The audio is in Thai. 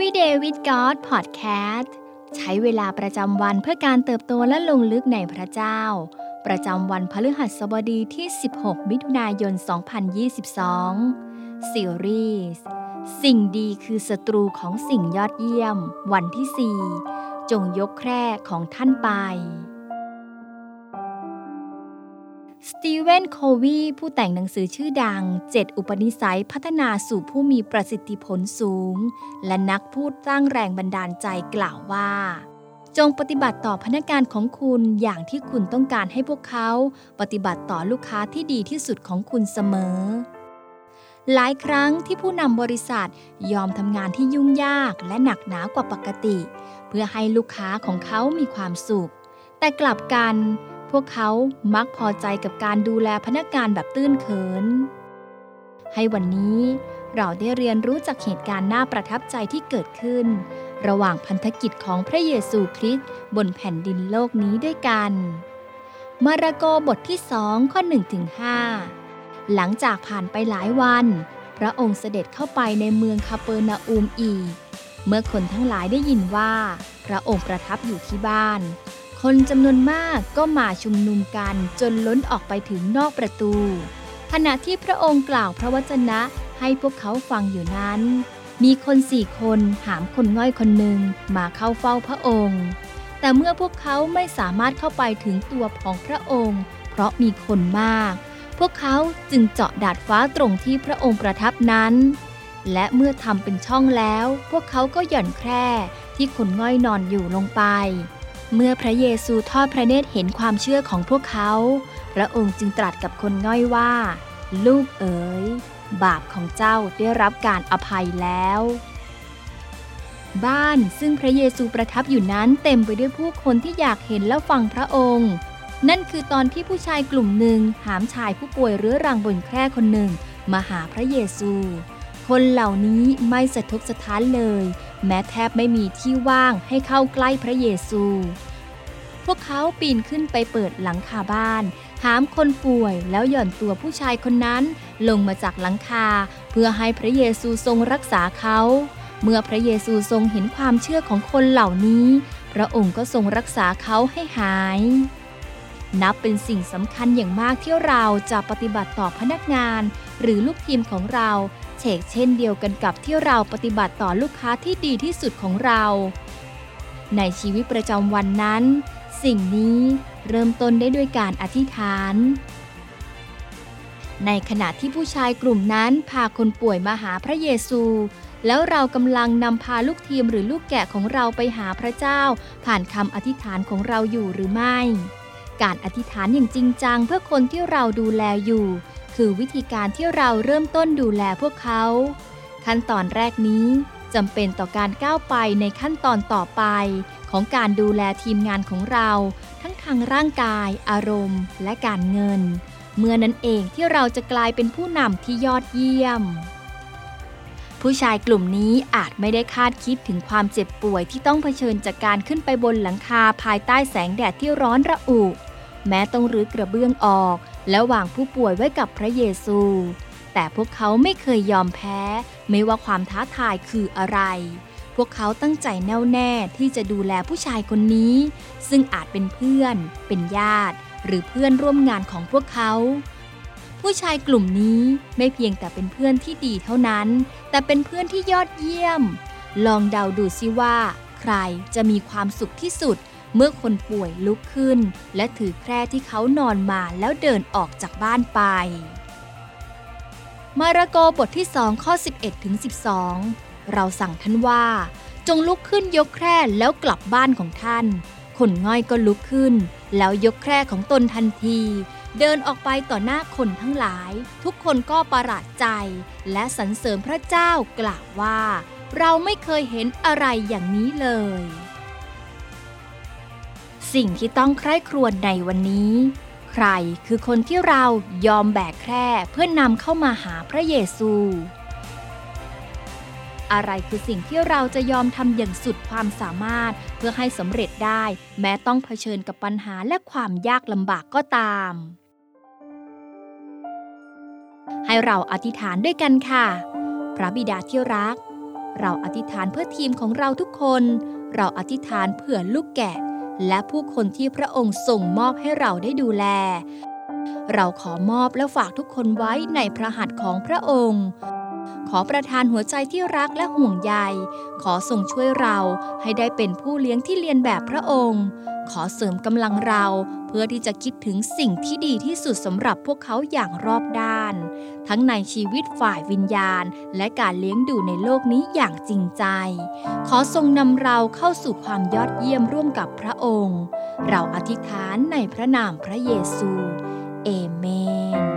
Everyday with God Podcast ใช้เวลาประจำวันเพื่อการเติบโตและลงลึกในพระเจ้า ประจำวันพฤหัสบดีที่ 16 มิถุนายน 2022 ซีรีส์สิ่งดีคือศัตรูของสิ่งยอดเยี่ยม วันที่ 4 จงยกแคร่ของท่านไป สตีเวนโควีผู้แต่งหนังสือชื่อดัง7อุปนิสัยพัฒนาสู่ผู้มีประสิทธิผลสูง และนักพูดสร้างแรงบันดาลใจกล่าวว่า จงปฏิบัติต่อพนักงานของคุณอย่างที่คุณต้องการให้พวกเขา ปฏิบัติต่อลูกค้าที่ดีที่สุดของคุณเสมอ หลายครั้งที่ผู้นำบริษัทยอมทำงานที่ยุ่งยากและหนักหนากว่าปกติ เพื่อให้ลูกค้าของเขามีความสุข แต่กลับกัน พวกเขามักพอใจกับการดูแลพนักงานแบบตื้นเขิน ให้วันนี้เราได้เรียนรู้จากเหตุการณ์น่าประทับใจที่เกิดขึ้น ระหว่างพันธกิจของพระเยซูคริสต์บนแผ่นดินโลกนี้ด้วยกัน มาระโกบทที่สองข้อ1ถึง5หลังจากผ่านไปหลายวัน พระองค์เสด็จเข้าไปในเมืองคาเปอร์นาอูมอีก เมื่อคนทั้งหลายได้ยินว่า พระองค์ประทับอยู่ที่บ้าน คนจำนวนมากก็มาชุมนุมกันจนล้นออกไปถึงนอกประตู ขณะที่พระองค์กล่าวพระวจนะให้พวกเขาฟังอยู่นั้น มีคนสี่คนหามคนง่อยคนหนึ่งมาเข้าเฝ้าพระองค์ แต่เมื่อพวกเขาไม่สามารถเข้าไปถึงตัวของพระองค์ เพราะมีคนมาก พวกเขาจึงเจาะดาดฟ้าตรงที่พระองค์ประทับนั้น และเมื่อทำเป็นช่องแล้ว พวกเขาก็หย่อนแคร่ที่คนง่อยนอนอยู่ลงไป เมื่อพระเยซูทอดพระเนตรเห็นความเชื่อของพวกเขา พระองค์จึงตรัสกับคนง่อยว่า ลูกเอ๋ย บาปของเจ้าได้รับการอภัยแล้ว บ้านซึ่งพระเยซูประทับอยู่นั้นเต็มไปด้วยผู้คนที่อยากเห็นและฟังพระองค์ นั่นคือตอนที่ผู้ชายกลุ่มหนึ่งหามชายผู้ป่วยเรื้อรังบนแคร่คนหนึ่งมาหาพระเยซู คนเหล่านี้ไม่สะทกสะท้านเลย แม้แทบไม่มีที่ว่างให้เข้าใกล้พระเยซู พวกเขาปีนขึ้นไปเปิดหลังคาบ้าน หามคนป่วยแล้วหย่อนตัวผู้ชายคนนั้นลงมาจากหลังคา เพื่อให้พระเยซูทรงรักษาเขา เมื่อพระเยซูทรงเห็นความเชื่อของคนเหล่านี้ พระองค์ก็ทรงรักษาเขาให้หายนับเป็นสิ่งสำคัญอย่างมากที่เราจะปฏิบัติต่อพนักงาน หรือลูกทีมของเรา เชกเช่นเดียวกันกับที่เราปฏิบัติต่อลูกค้าที่ดีที่สุดของเรา ในชีวิตประจำวันนั้น สิ่งนี้เริ่มต้นได้ด้วยการอธิษฐาน ในขณะที่ผู้ชายกลุ่มนั้นพาคนป่วยมาหาพระเยซู แล้วเรากำลังนำพาลูกทีมหรือลูกแกะของเราไปหาพระเจ้า ผ่านคำอธิษฐานของเราอยู่หรือไม่ การอธิษฐานอย่างจริงจังเพื่อคนที่เราดูแลอยู่ คือวิธีการที่เราเริ่มต้นดูแลพวกเขา ขั้นตอนแรกนี้จำเป็นต่อการก้าวไปในขั้นตอนต่อไป ของการดูแลทีมงานของเรา ทั้งทางร่างกาย อารมณ์ และการเงิน เมื่อนั้นเองที่เราจะกลายเป็นผู้นำที่ยอดเยี่ยม ผู้ชายกลุ่มนี้อาจไม่ได้คาดคิดถึงความเจ็บป่วยที่ต้องเผชิญจากการขึ้นไปบนหลังคาภายใต้แสงแดดที่ร้อนระอุแม้ต้องรื้อกระเบื้องออก และวางผู้ป่วยไว้กับพระเยซู แต่พวกเขาไม่เคยยอมแพ้ ไม่ว่าความท้าทายคืออะไร พวกเขาตั้งใจแน่วแน่ที่จะดูแลผู้ชายคนนี้ ซึ่งอาจเป็นเพื่อน เป็นญาติ หรือเพื่อนร่วมงานของพวกเขา ผู้ชายกลุ่มนี้ไม่เพียงแต่เป็นเพื่อนที่ดีเท่านั้น แต่เป็นเพื่อนที่ยอดเยี่ยม ลองเดาดูซิว่า ใครจะมีความสุขที่สุด เมื่อคนป่วยลุกขึ้น และถือแคร่ที่เขานอนมาแล้วเดินออกจากบ้านไป มาระโกบทที่สองข้อ 11ถึง12 เราสั่งท่านว่า จงลุกขึ้นยกแคร่แล้วกลับบ้านของท่าน คนง่อยก็ลุกขึ้น แล้วยกแคร่ของตนทันที เดินออกไปต่อหน้าคนทั้งหลาย ทุกคนก็ประหลาดใจ และสรรเสริญพระเจ้ากล่าวว่า เราไม่เคยเห็นอะไรอย่างนี้เลย สิ่งที่ต้องใคร่ครวญในวันนี้ ใครคือคนที่เรายอมแบกแคร่เพื่อนนำเข้ามาหาพระเยซู อะไรคือสิ่งที่เราจะยอมทำอย่างสุดความสามารถเพื่อให้สำเร็จได้ แม้ต้องเผชิญกับปัญหาและความยากลำบากก็ตาม ให้เราอธิษฐานด้วยกันค่ะ พระบิดาที่รัก เราอธิษฐานเพื่อทีมของเราทุกคน เราอธิษฐานเผื่อลูกแกะ และผู้คนที่พระองค์ส่งมอบให้เราได้ดูแล เราขอมอบและฝากทุกคนไว้ในพระหัตถ์ของพระองค์ ขอประทานหัวใจที่รักและห่วงใย ขอทรงช่วยเราให้ได้เป็นผู้เลี้ยงที่เรียนแบบพระองค์ ขอเสริมกำลังเราเพื่อที่จะคิดถึงสิ่งที่ดีที่สุดสำหรับพวกเขาอย่างรอบด้าน ทั้งในชีวิตฝ่ายวิญญาณ และการเลี้ยงดูในโลกนี้อย่างจริงใจ ขอทรงนำเราเข้าสู่ความยอดเยี่ยมร่วมกับพระองค์ เราอธิษฐานในพระนามพระเยซู เอเมน